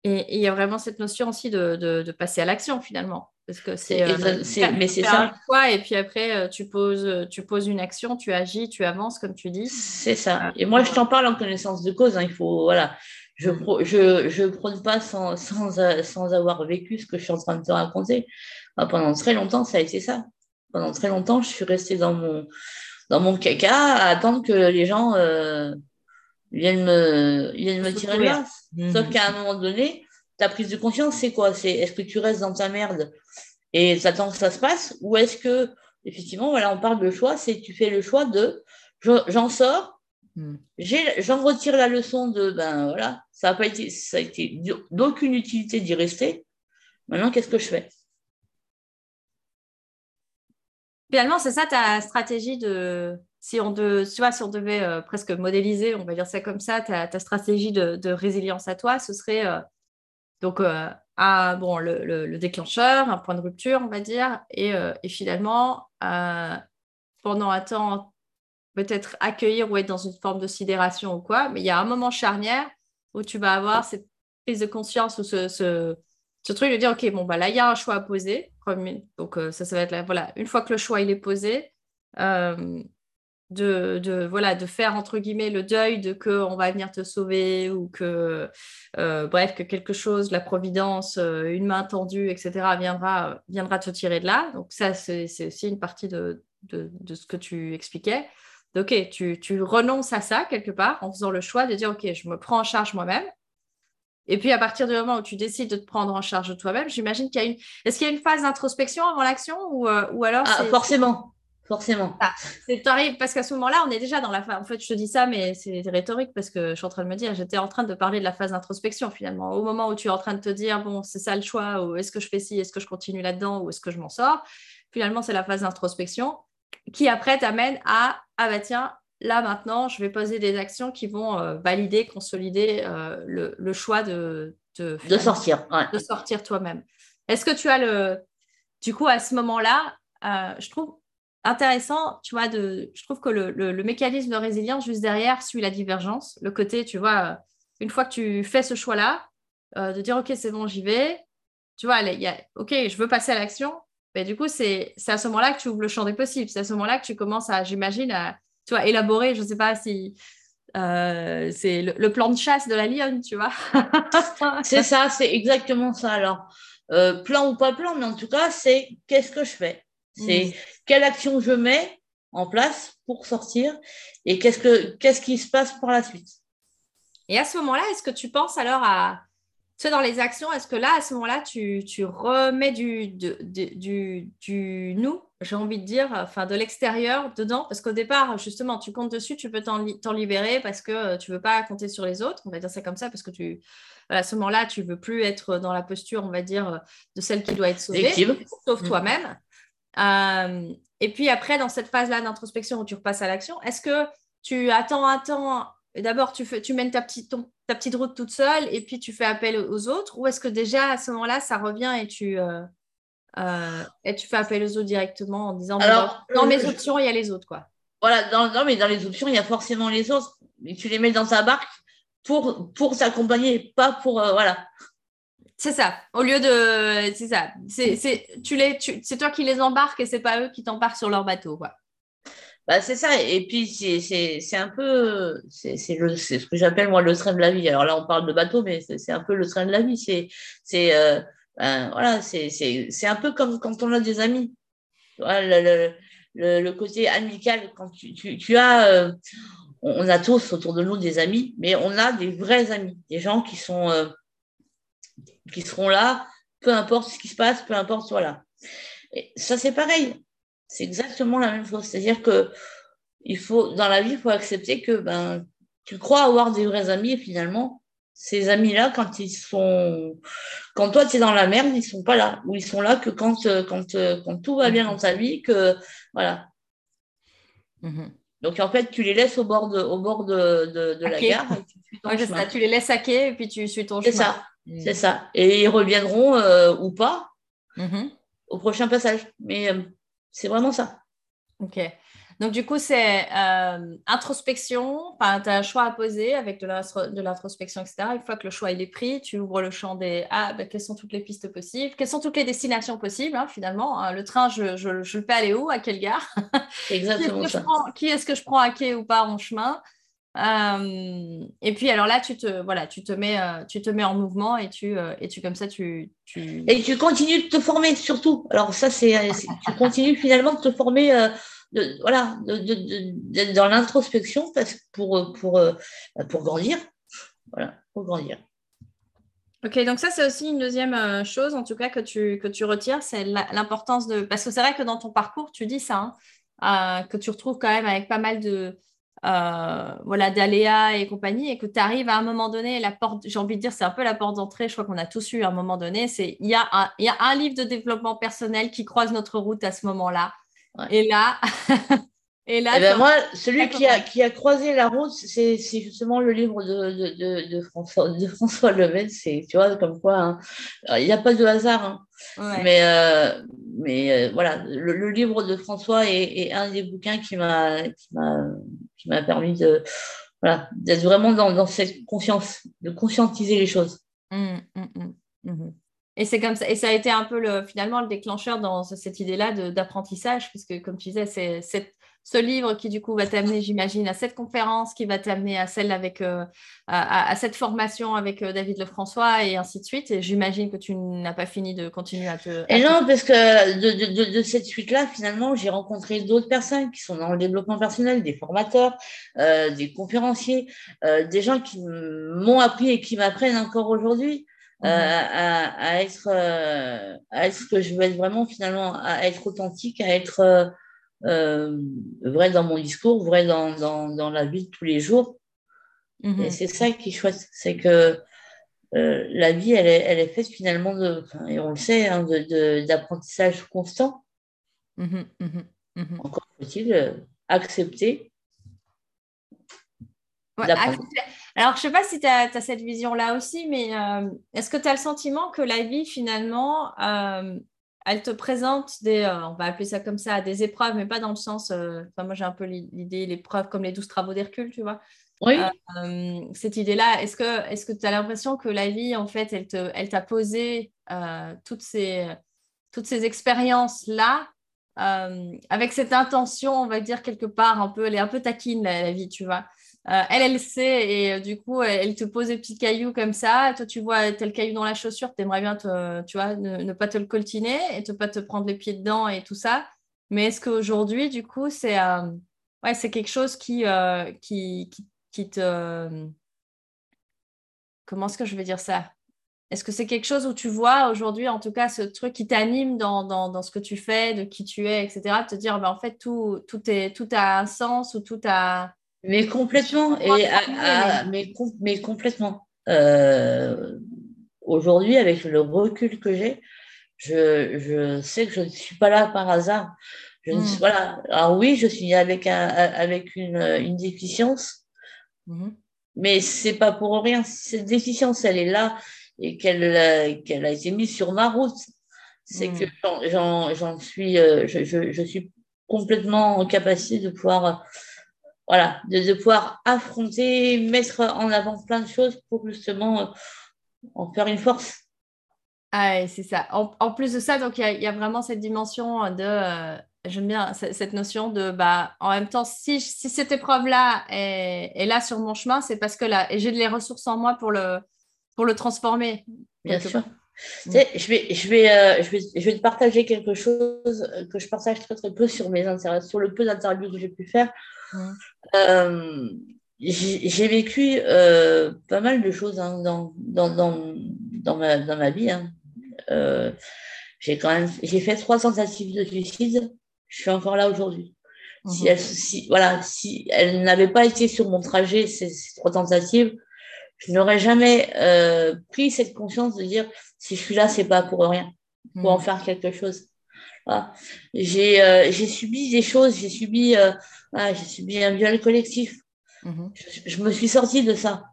Et il y a vraiment cette notion aussi de, passer à l'action finalement. Parce que c'est. Euh, mais c'est ça. et puis après, euh, tu poses, tu poses une action, tu agis, tu avances, comme tu dis. C'est ça. Et moi, je t'en parle en connaissance de cause. Hein. il faut. Voilà. Je ne mm. je, je prône pas sans, sans, sans, avoir vécu ce que je suis en train de te raconter. pendant très longtemps, ça a été ça. Pendant très longtemps, je suis restée dans mon, dans mon caca à attendre que les gens. Euh, viennent me, viennent me tirer. Mhm. Sauf qu'à un moment donné, ta prise de conscience, c'est quoi? C'est est-ce que tu restes dans ta merde et t'attends que ça se passe? Ou est-ce que, effectivement, voilà, on parle de choix, c'est tu fais le choix de j'en sors, mhm. j'en retire la leçon de ben voilà, ça n'a pas été, ça a été d'aucune utilité d'y rester. Maintenant, qu'est-ce que je fais? Finalement, c'est ça ta stratégie de, si on, de, tu vois, si on devait euh, presque modéliser, on va dire ça comme ça, ta, ta stratégie de, résilience à toi, ce serait euh, donc euh, bon, le, déclencheur, un point de rupture, on va dire, et, et finalement, pendant un temps, peut-être accueillir ou être dans une forme de sidération ou quoi, mais il y a un moment charnière où tu vas avoir cette prise de conscience ou ce truc de dire, OK, bon, bah là, il y a un choix à poser. Donc, ça, ça va être là, voilà, une fois que le choix il est posé, de, voilà, de faire entre guillemets le deuil de que on va venir te sauver ou que euh, bref que quelque chose, la providence, euh, une main tendue, etc. viendra viendra te tirer de là. Donc ça c'est aussi une partie de, de, ce que tu expliquais. ok, tu, tu renonces à ça quelque part en faisant le choix de dire ok, je me prends en charge moi-même. Et puis à partir du moment où tu décides de te prendre en charge toi-même, j'imagine qu'il y a une. Est-ce qu'il y a une phase d'introspection avant l'action ou, euh, ou alors ah, forcément forcément. Ah, c'est parce qu'à ce moment-là, on est déjà dans la phase. En fait, je te dis ça, mais c'est rhétorique parce que je suis en train de me dire, j'étais en train de parler de la phase d'introspection finalement. Au moment où tu es en train de te dire, bon, c'est ça le choix, ou est-ce que je fais ci, est-ce que je continue là-dedans, ou est-ce que je m'en sors, finalement, c'est la phase d'introspection qui après t'amène à, ah bah tiens, là maintenant, je vais poser des actions qui vont euh, valider, consolider euh, le, choix de, de, sortir. De sortir toi-même. Est-ce que tu as le. Du coup, à ce moment-là, euh, je trouve intéressant, tu vois, de, je trouve que le, mécanisme de résilience juste derrière suit la divergence. Le côté, tu vois, une fois que tu fais ce choix-là, euh, de dire, OK, c'est bon, j'y vais, tu vois, il y OK, je veux passer à l'action. Mais du coup, c'est à ce moment-là que tu ouvres le champ des possibles. C'est à ce moment-là que tu commences à, j'imagine, à tu vois, élaborer, je ne sais pas si euh, c'est le, plan de chasse de la lionne, tu vois. c'est ça, c'est exactement ça. Alors, euh, plan ou pas plan, mais en tout cas, c'est qu'est-ce que je fais? C'est mm. quelle action je mets en place pour sortir et qu'est-ce, que, qu'est-ce qui se passe par la suite? Et à ce moment-là, est-ce que tu penses alors à, tu sais, dans les actions, est-ce que là, à ce moment-là, tu, tu remets du, du, du, nous, j'ai envie de dire, enfin de l'extérieur dedans? Parce qu'au départ, justement, tu comptes dessus, tu peux t'en, t'en libérer parce que tu ne veux pas compter sur les autres, on va dire ça comme ça, parce que tu, à ce moment-là, tu ne veux plus être dans la posture, on va dire, de celle qui doit être sauvée, sauf mm. toi-même. Euh, et puis après, dans cette phase-là d'introspection où tu repasses à l'action, est-ce que tu attends un temps D'abord, tu, tu mènes ta petite, ta petite route toute seule et puis tu fais appel aux autres Ou est-ce que déjà, à ce moment-là, ça revient et tu, euh, euh, et tu fais appel aux autres directement en disant Alors, dans, mes options, il y a les autres quoi. Voilà, dans, non, mais dans les options, il y a forcément les autres. Mais tu les mets dans ta barque pour, pour s'accompagner, pas pour. voilà. C'est ça. Au lieu de. C'est ça. C'est, tu les, c'est toi qui les embarques et c'est pas eux qui t'embarquent sur leur bateau. Quoi. Bah, c'est ça. Et puis, c'est, un peu. C'est, ce que j'appelle, moi, le train de la vie. Alors là, on parle de bateau, mais c'est, un peu le train de la vie. C'est. c'est euh, ben, voilà, c'est, un peu comme quand on a des amis. Le, le, côté amical, quand tu, tu, as. Euh, on a tous autour de nous des amis, mais on a des vrais amis, des gens qui sont. Euh, qui seront là, peu importe ce qui se passe, peu importe, voilà. Et ça, c'est pareil. C'est exactement la même chose. C'est-à-dire que il faut, dans la vie, il faut accepter que ben, tu crois avoir des vrais amis et finalement, ces amis-là, quand ils sont, quand toi tu es dans la merde, ils sont pas là. Ou ils sont là que quand, quand, quand tout va bien dans ta vie, que voilà. Mm-hmm. Donc en fait, tu les laisses au bord de, au bord de, de, la gare. tu, tu les laisses saquer et puis tu suis ton chemin. C'est ça. C'est ça. Et ils reviendront euh, ou pas mm-hmm. au prochain passage. Mais euh, c'est vraiment ça. Ok. Donc, du coup, c'est euh, introspection. Enfin, tu as un choix à poser avec de l'introspection, etc. Une fois que le choix il est pris, tu ouvres le champ des Ah, ben, quelles sont toutes les pistes possibles? Quelles sont toutes les destinations possibles, hein, finalement hein? Le train, je, je, le fais aller où? À quelle gare? Exactement qui est-ce que je prends à quai ou pas en chemin? Euh, et puis alors là, tu te voilà, tu te mets, euh, tu te mets en mouvement et tu euh, et tu comme ça tu, tu, et tu continues de te former surtout. Alors ça c'est tu continues finalement de te former de, voilà de, de, dans l'introspection parce pour pour pour grandir voilà pour grandir. Ok, donc ça c'est aussi une deuxième chose en tout cas que tu que tu retires, c'est l'importance de parce que c'est vrai que dans ton parcours tu dis ça hein, que tu retrouves quand même avec pas mal de euh, voilà, d'aléas et compagnie, et que tu arrives à un moment donné, la porte, j'ai envie de dire, c'est un peu la porte d'entrée, je crois qu'on a tous eu à un moment donné, c'est il y, a un, y a un livre de développement personnel qui croise notre route à ce moment-là. Et là, Et là, eh ben, moi, celui qui a, qui a croisé la route, c'est justement le livre de, de, de, François, de François C'est, tu vois, comme quoi, hein. il n'y a pas de hasard. Hein. Mais, euh, mais euh, voilà, le, livre de François est, un des bouquins qui m'a permis de voilà, d'être vraiment dans, cette confiance, de conscientiser les choses. Mmh, mmh, mmh, et c'est comme ça, et ça a été un peu le, finalement le déclencheur dans cette idée-là d'apprentissage, puisque comme tu disais, c'est ce livre qui du coup va t'amener, j'imagine, à cette conférence, qui va t'amener à celle avec, euh, à, cette formation avec euh, David Lefrançois et ainsi de suite. Et j'imagine que tu n'as pas fini de continuer à te. et non, parce que de, de, cette suite-là, finalement, j'ai rencontré d'autres personnes qui sont dans le développement personnel, des formateurs, euh, des conférenciers, des gens qui m'ont appris et qui m'apprennent encore aujourd'hui. Mhm. à, être, à être ce que je veux être vraiment finalement, à être authentique, à être euh, vrai dans mon discours, vrai dans, dans, dans, la vie de tous les jours. Et mhm. c'est ça qui est chouette, c'est que euh, la vie, elle est, elle est faite finalement, de, et on le sait, hein, d'apprentissage constant. Mhm, mhm, Encore faut-il euh, accepter. Alors, je ne sais pas si tu as, cette vision-là aussi, mais est-ce que tu as le sentiment que la vie, finalement, elle te présente des, euh, on va appeler ça comme ça, des épreuves, mais pas dans le sens, euh, enfin, moi j'ai un peu l'idée, l'épreuve comme les douze travaux d'Hercule, tu vois. Oui. Euh, cette idée-là, est-ce que est-ce que tu as l'impression que la vie, en fait, elle, te, elle t'a posé toutes ces, toutes ces expériences-là avec cette intention, on va dire quelque part, un peu, elle est un peu taquine, la vie, tu vois? Euh, elle, elle sait et euh, du coup, elle, te pose des petits cailloux comme ça. Toi, tu vois tel caillou dans la chaussure, tu aimerais bien te, tu vois, ne, pas te le coltiner et ne pas te prendre les pieds dedans et tout ça. Mais est-ce qu'aujourd'hui, du coup, c'est euh, ouais, quelque chose qui, qui, qui, te. Comment est-ce que je vais dire ça? Est-ce que c'est quelque chose où tu vois aujourd'hui, en tout cas, ce truc qui t'anime dans, dans, dans, ce que tu fais, de qui tu es, etc. Te dire, ben, en fait, tout, tout, est, tout a un sens ou tout a mais complètement. Et mais, mais, complètement. Euh, aujourd'hui, avec le recul que j'ai, je, je, sais que je ne suis pas là par hasard. Je ne hmm. voilà. Alors oui, je suis avec, un, avec une, une déficience, hmm. mais c'est pas pour rien. Cette déficience, elle est là et qu'elle qu'elle a été mise sur ma route. C'est hmm. que j'en suis, euh, je, je, je, suis complètement en capacité de pouvoir voilà, de, pouvoir affronter, mettre en avant plein de choses pour justement euh, en faire une force. Ah, c'est ça. En, plus de ça, donc il y, a vraiment cette dimension de, euh, j'aime bien cette notion de, bah, en même temps, si, si cette épreuve-là est, là sur mon chemin, c'est parce que là, j'ai les ressources en moi pour le, pour le transformer. Bien sûr. je, vais, je, vais, euh, je, vais, je vais te partager quelque chose que je partage très très peu sur, mes sur le peu d'interviews que j'ai pu faire. Euh, j'ai vécu euh, pas mal de choses hein, dans, dans, dans, dans, ma, dans ma vie. Hein. Euh, j'ai quand même j'ai fait trois tentatives de suicide. Je suis encore là aujourd'hui. Si, mhm. elle, si, voilà, si elle n'avait pas été sur mon trajet, ces, trois tentatives, je n'aurais jamais pris cette conscience de dire si je suis là, c'est pas pour rien, pour en mhm. faire quelque chose. Voilà. J'ai subi des choses, j'ai subi ah, j'ai subi un viol collectif. Mhm. Je, me suis sortie de ça.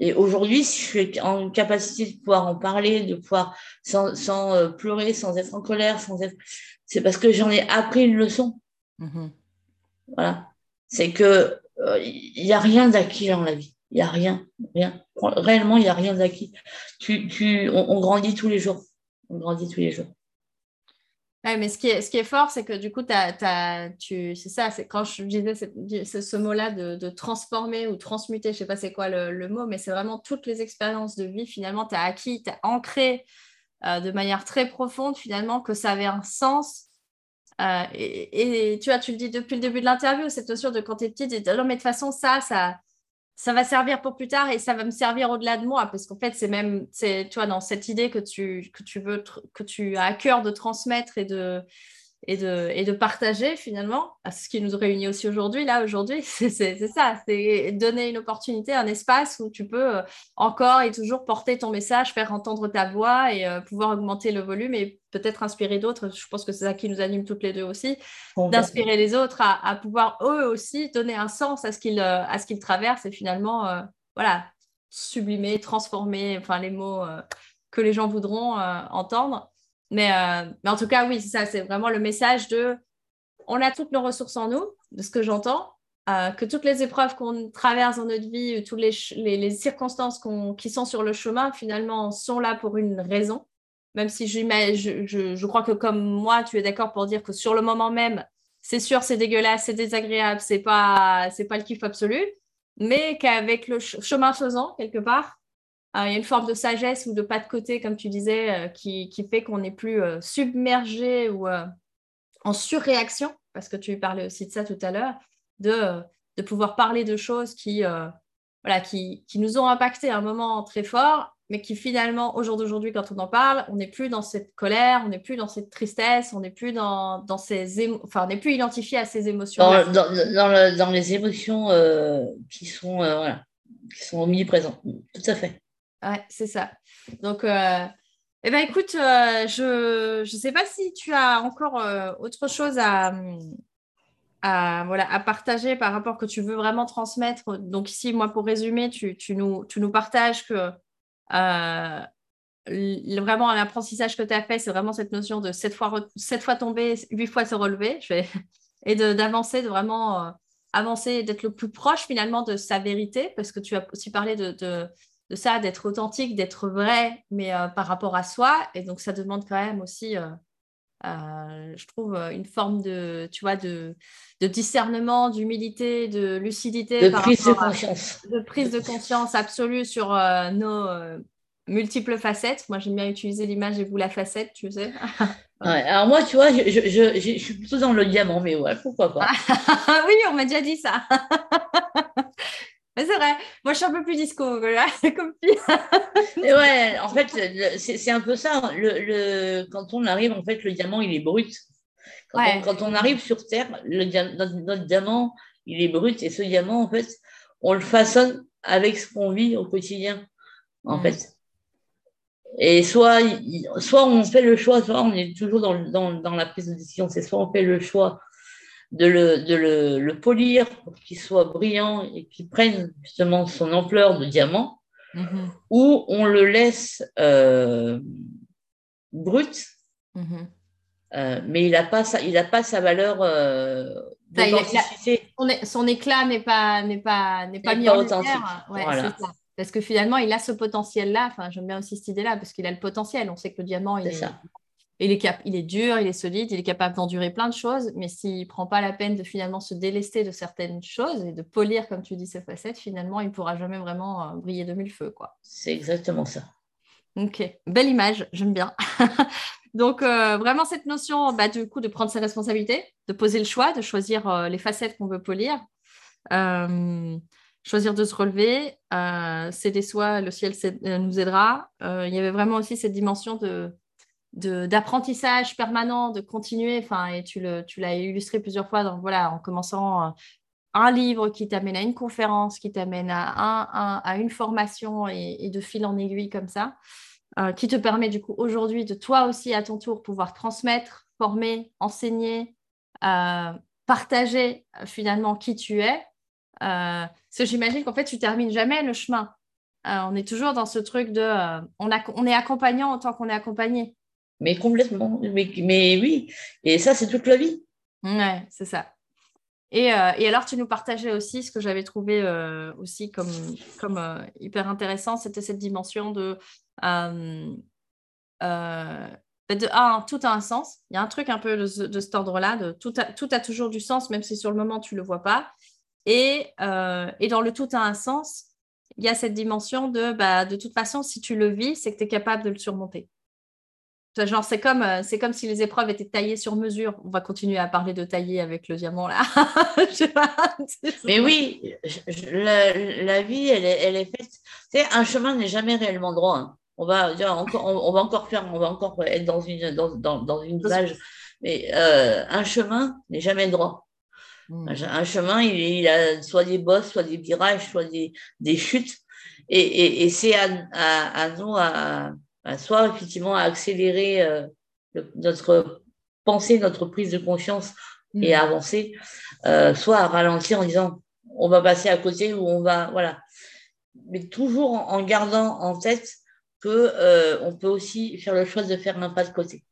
Et aujourd'hui, si je suis en capacité de pouvoir en parler, de pouvoir sans, sans euh, pleurer, sans être en colère, sans être, c'est parce que j'en ai appris une leçon. Mhm. Voilà. C'est que il euh, n'y a rien d'acquis dans la vie. Il n'y a rien, rien. Réellement, il n'y a rien d'acquis. Tu, tu, on grandit tous les jours. On grandit tous les jours mais ce qui est, ce qui est fort, c'est que du coup, tu, c'est ça, c'est quand je disais ce, mot-là de, transformer ou transmuter, je sais pas c'est quoi le, mot, mais c'est vraiment toutes les expériences de vie, finalement, tu as acquis, tu as ancré euh, de manière très profonde, finalement, que ça avait un sens. Euh, et, tu vois, tu le dis depuis le début de l'interview, cette notion de quand tu es petite, tu dis, non, mais de toute façon, ça, ça, ça va servir pour plus tard et ça va me servir au-delà de moi parce qu'en fait c'est même c'est tu vois dans cette idée que tu que tu veux que tu as à cœur de transmettre et de et de, et de partager finalement ce qui nous réunit aussi aujourd'hui. Là, aujourd'hui, c'est ça, c'est donner une opportunité, un espace où tu peux euh, encore et toujours porter ton message, faire entendre ta voix et euh, pouvoir augmenter le volume et peut-être inspirer d'autres. Je pense que c'est ça qui nous anime toutes les deux aussi, d'inspirer les autres à, pouvoir eux aussi donner un sens à ce qu'ils euh, traversent et finalement, voilà, sublimer, transformer, enfin les mots que les gens voudront entendre. Mais, euh, mais en tout cas, oui, c'est ça, c'est vraiment le message de on a toutes nos ressources en nous, de ce que j'entends, euh, que toutes les épreuves qu'on traverse dans notre vie, toutes les, circonstances qui sont sur le chemin, finalement, sont là pour une raison. Même si je, je, je crois que comme moi, tu es d'accord pour dire que sur le moment même, c'est sûr, c'est dégueulasse, c'est désagréable, c'est pas, c'est pas le kiff absolu, mais qu'avec le chemin faisant, quelque part, euh, il y a une forme de sagesse ou de pas de côté, comme tu disais, euh, qui, fait qu'on n'est plus euh, submergé ou en surréaction, parce que tu parlais aussi de ça tout à l'heure, de, pouvoir parler de choses qui, voilà, qui, nous ont impacté à un moment très fort mais qui finalement, au jour d'aujourd'hui, quand on en parle, on n'est plus dans cette colère, on n'est plus dans cette tristesse, on n'est plus dans, enfin, plus identifié à ces émotions. Dans, dans, les émotions qui sont, voilà, qui sont omniprésentes, tout à fait. Ouais, c'est ça. Donc, euh, eh ben, écoute, je ne sais pas si tu as encore autre chose à, voilà, à partager par rapport que tu veux vraiment transmettre. Donc ici, moi, pour résumer, tu, nous, partages que euh, vraiment, l'apprentissage que tu as fait, c'est vraiment cette notion de sept fois, sept fois tomber, huit fois se relever. Et d'avancer, de, vraiment euh, avancer, d'être le plus proche finalement de sa vérité, parce que tu as aussi parlé de, de ça, d'être authentique, d'être vrai, mais euh, par rapport à soi. Et donc, ça demande quand même aussi euh, je trouve euh, une forme de, tu vois, de, de discernement, d'humilité, de lucidité. De prise de conscience. de prise de conscience absolue sur euh, nos multiples facettes. Moi, j'aime bien utiliser l'image des boules à facettes, tu sais. alors moi, tu vois, je, je, je, je, suis plutôt dans le diamant, mais ouais, pourquoi pas. oui, on m'a déjà dit ça. C'est vrai, moi je suis un peu plus disco comme fille. ouais, en fait, c'est un peu ça. Le, quand on arrive, en fait, le diamant, il est brut. Quand, on, arrive sur Terre, le, notre, diamant, il est brut. Et ce diamant, en fait, on le façonne avec ce qu'on vit au quotidien, en mm. fait. Et soit, soit on fait le choix, soit on est toujours dans, dans, dans la prise de décision. C'est soit on fait le choix de le, de le, le polir pour qu'il soit brillant et qu'il prenne justement son ampleur de diamant, mm-hmm. ou on le laisse euh, brut, mm-hmm. euh, mais il n'a pas, sa, il a pas sa valeur euh, son, éclat n'est pas, n'est pas, n'est pas mis en. Ouais, Parce que finalement, il a ce potentiel-là. Enfin, j'aime bien aussi cette idée-là, parce qu'il a le potentiel. On sait que le diamant, il est, il est, il est dur, il est solide, il est capable d'endurer plein de choses, mais s'il ne prend pas la peine de finalement se délester de certaines choses et de polir, comme tu dis, ses facettes, finalement, il ne pourra jamais vraiment euh, briller de mille feux. C'est exactement ça. Ok, belle image, j'aime bien. Donc, euh, vraiment, cette notion bah, du coup de prendre ses responsabilités, de poser le choix, de choisir euh, les facettes qu'on veut polir, choisir de se relever, céder soi, le ciel nous aidera. il y avait vraiment aussi cette dimension de d'apprentissage permanent, de continuer. Enfin, et tu l'as illustré plusieurs fois. Donc voilà, en commençant euh, un livre qui t'amène à une conférence, qui t'amène à, à une formation et, de fil en aiguille comme ça, euh, qui te permet du coup aujourd'hui de toi aussi à ton tour pouvoir transmettre, former, enseigner, euh, partager finalement qui tu es. parce que j'imagine qu'en fait, tu termines jamais le chemin. on est toujours dans ce truc de on, on est accompagnant en tant qu'on est accompagné. Mais complètement. Mais, oui. Et ça, c'est toute la vie. Ouais, c'est ça. Et, euh, alors, tu nous partageais aussi ce que j'avais trouvé euh, aussi comme, euh, hyper intéressant, c'était cette dimension de, ah, tout a un sens. Il y a un truc un peu de, cet ordre-là, tout a, toujours du sens, même si sur le moment tu ne le vois pas. Et, et dans le tout a un sens, il y a cette dimension de, bah, de toute façon, si tu le vis, c'est que tu es capable de le surmonter. Genre, c'est comme, euh, c'est comme si les épreuves étaient taillées sur mesure. On va continuer à parler de tailler avec le diamant là. Mais oui, la, vie, elle est, elle est faite. Tu sais, un chemin n'est jamais réellement droit. Hein. On va encore, on, va encore faire, on va encore être dans une dans, dans, dans une plage. Mais euh, un chemin n'est jamais droit. Hmm. Un chemin, il, a soit des bosses, soit des virages, soit des, des chutes. Et, et, et c'est à, à, à, nous à, soit effectivement à accélérer euh, notre pensée, notre prise de conscience et à mm. avancer, euh, soit à ralentir en disant on va passer à côté ou on va voilà, mais toujours en, gardant en tête que euh, on peut aussi faire le choix de faire un pas de côté.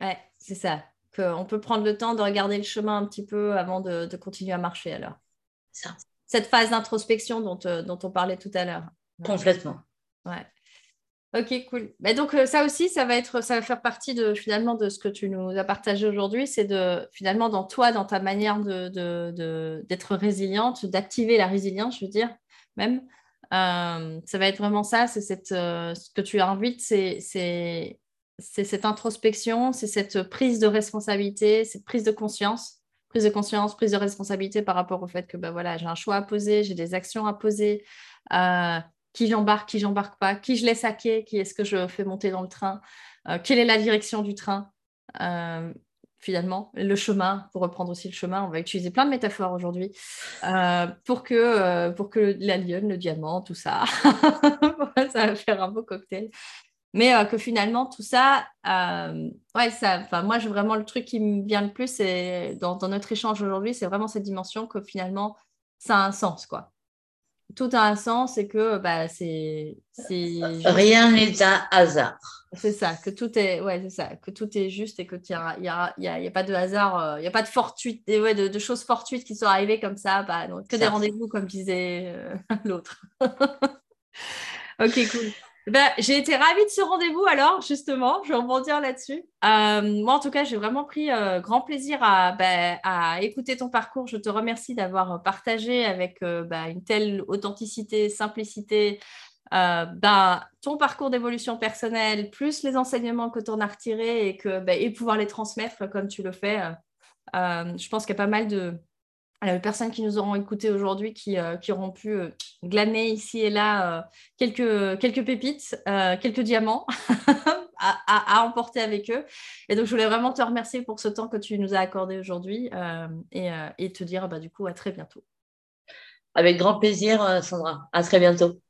Ouais, c'est ça. Qu'on peut prendre le temps de regarder le chemin un petit peu avant de, de continuer à marcher alors. Ça. Cette phase d'introspection dont, dont on parlait tout à l'heure. Complètement. Ouais. Ok, cool. Donc ça aussi, ça va être, ça va faire partie de finalement de ce que tu nous as partagé aujourd'hui, c'est de finalement dans toi, dans ta manière de, d'être résiliente, d'activer la résilience, je veux dire, même. ça va être vraiment ça, c'est cette, ce que tu invites, c'est, c'est, c'est cette introspection, c'est cette prise de responsabilité, cette prise de conscience prise de conscience, prise de responsabilité par rapport au fait que ben voilà, j'ai un choix à poser, j'ai des actions à poser, euh, qui j'embarque, qui j'embarque pas, qui je laisse à quai, qui est-ce que je fais monter dans le train, euh, quelle est la direction du train, euh, finalement, le chemin, pour reprendre aussi le chemin, on va utiliser plein de métaphores aujourd'hui, pour, que, pour que la lionne, le diamant, tout ça, ça va faire un beau cocktail. Mais euh, que finalement, tout ça, euh, ouais, ça, moi, vraiment, le truc qui me vient le plus, c'est dans, notre échange aujourd'hui, c'est vraiment cette dimension que finalement, ça a un sens, quoi. Tout a un sens et que bah, c'est. Rien n'est un hasard. C'est ça, que tout est, ouais, c'est ça, que tout est juste et que il n'y a, y a, y a, pas de hasard, euh, il n'y a pas de fortuite, ouais, de, choses fortuites qui sont arrivées comme ça, bah, donc, que des rendez-vous, comme disait l'autre. ok, cool. Ben, j'ai été ravie de ce rendez-vous alors, justement, je vais rebondir là-dessus. Euh, moi, en tout cas, j'ai vraiment pris euh, grand plaisir ben, à, écouter ton parcours. Je te remercie d'avoir partagé avec euh, ben, une telle authenticité, simplicité, ton parcours d'évolution personnelle, plus les enseignements que tu en as retirés et, que, et pouvoir les transmettre comme tu le fais. je pense qu'il y a pas mal de, les personnes qui nous auront écoutés aujourd'hui, qui, euh, auront pu euh, glaner ici et là euh, quelques, pépites, quelques diamants à, emporter avec eux. Et donc, je voulais vraiment te remercier pour ce temps que tu nous as accordé aujourd'hui et, te dire bah, du coup à très bientôt. Avec grand plaisir, Sandra. À très bientôt.